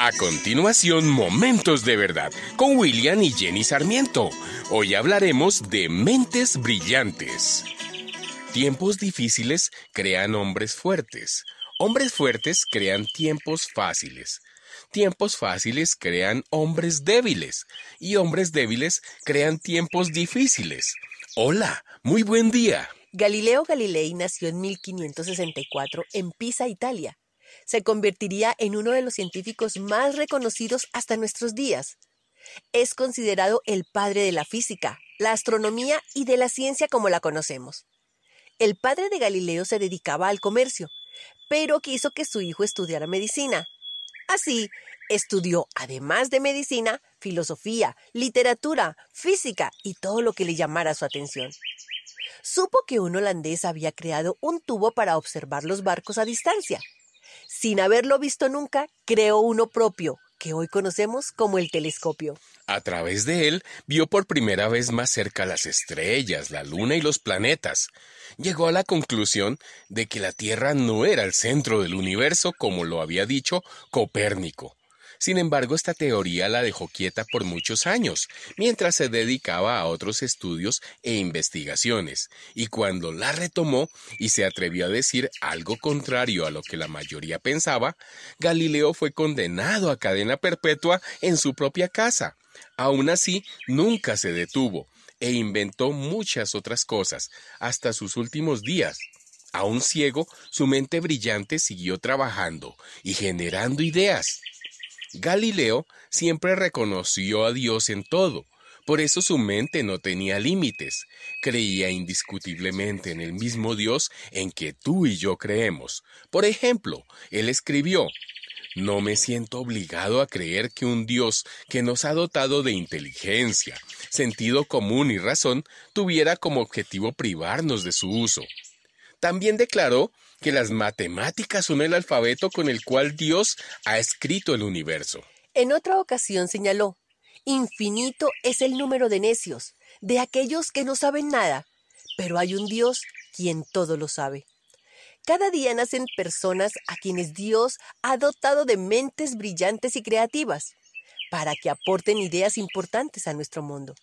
A continuación, Momentos de Verdad con William y Jenny Sarmiento. Hoy hablaremos de mentes brillantes. Tiempos difíciles crean hombres fuertes. Hombres fuertes crean tiempos fáciles. Tiempos fáciles crean hombres débiles. Y hombres débiles crean tiempos difíciles. Hola, muy buen día. Galileo Galilei nació en 1564 en Pisa, Italia se convertiría en uno de los científicos más reconocidos hasta nuestros días. Es considerado el padre de la física, la astronomía y de la ciencia como la conocemos. El padre de Galileo se dedicaba al comercio, pero quiso que su hijo estudiara medicina. Así, estudió, además de medicina, filosofía, literatura, física y todo lo que le llamara su atención. Supo que un holandés había creado un tubo para observar los barcos a distancia sin haberlo visto nunca, creó uno propio, que hoy conocemos como el telescopio. A través de él vio por primera vez más cerca las estrellas, la luna y los planetas. Llegó a la conclusión de que la Tierra no era el centro del universo como lo había dicho Copérnico. Sin embargo, esta teoría la dejó quieta por muchos años, mientras se dedicaba a otros estudios e investigaciones, y cuando la retomó y se atrevió a decir algo contrario a lo que la mayoría pensaba, Galileo fue condenado a cadena perpetua en su propia casa. Aún así, nunca se detuvo e inventó muchas otras cosas, hasta sus últimos días. Aún ciego, su mente brillante siguió trabajando y generando ideas. Galileo siempre reconoció a Dios en todo, por eso su mente no tenía límites. Creía indiscutiblemente en el mismo Dios en que tú y yo creemos. Por ejemplo, él escribió, no me siento obligado a creer que un Dios que nos ha dotado de inteligencia, sentido común y razón tuviera como objetivo privarnos de su uso. También declaró que las matemáticas son el alfabeto con el cual Dios ha escrito el universo. En otra ocasión señaló, infinito es el número de necios, de aquellos que no saben nada, pero hay un Dios quien todo lo sabe. Cada día nacen personas a quienes Dios ha dotado de mentes brillantes y creativas, para que aporten ideas importantes a nuestro mundo.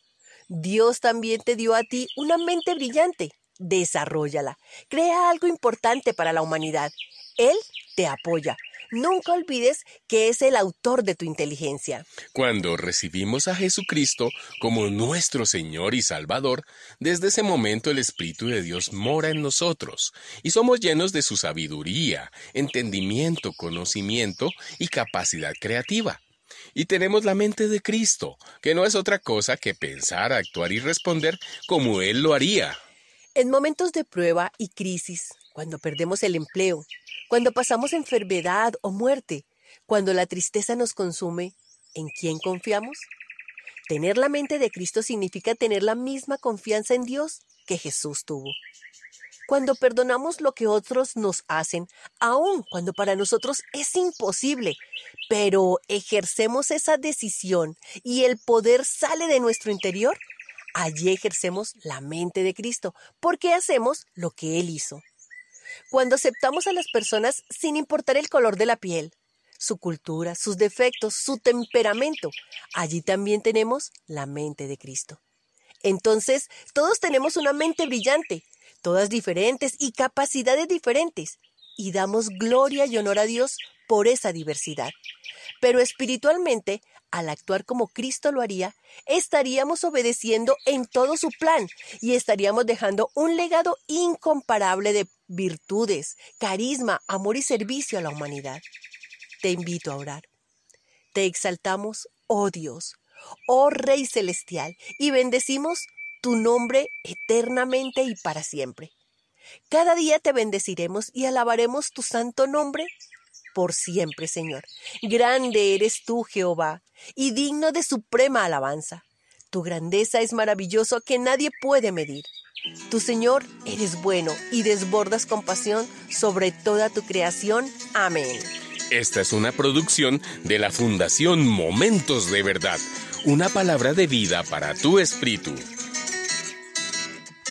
Dios también te dio a ti una mente brillante desarrollala. Crea algo importante para la humanidad. Él te apoya. Nunca olvides que es el autor de tu inteligencia. Cuando recibimos a Jesucristo como nuestro Señor y Salvador, desde ese momento el Espíritu de Dios mora en nosotros y somos llenos de su sabiduría, entendimiento, conocimiento y capacidad creativa. Y tenemos la mente de Cristo, que no es otra cosa que pensar, actuar y responder como Él lo haría. En momentos de prueba y crisis, cuando perdemos el empleo, cuando pasamos enfermedad o muerte, cuando la tristeza nos consume, ¿en quién confiamos? Tener la mente de Cristo significa tener la misma confianza en Dios que Jesús tuvo. Cuando perdonamos lo que otros nos hacen, aun cuando para nosotros es imposible, pero ejercemos esa decisión y el poder sale de nuestro interior, Allí ejercemos la mente de Cristo, porque hacemos lo que Él hizo. Cuando aceptamos a las personas sin importar el color de la piel, su cultura, sus defectos, su temperamento, allí también tenemos la mente de Cristo. Entonces, todos tenemos una mente brillante, todas diferentes y capacidades diferentes, y damos gloria y honor a Dios por esa diversidad. Pero espiritualmente al actuar como Cristo lo haría, estaríamos obedeciendo en todo su plan y estaríamos dejando un legado incomparable de virtudes, carisma, amor y servicio a la humanidad. Te invito a orar. Te exaltamos, oh Dios, oh Rey Celestial, y bendecimos tu nombre eternamente y para siempre. Cada día te bendeciremos y alabaremos tu santo nombre por siempre, Señor. Grande eres tú, Jehová, y digno de suprema alabanza. Tu grandeza es maravilloso que nadie puede medir. Tu Señor eres bueno y desbordas compasión sobre toda tu creación. Amén. Esta es una producción de la Fundación Momentos de Verdad, una palabra de vida para tu espíritu.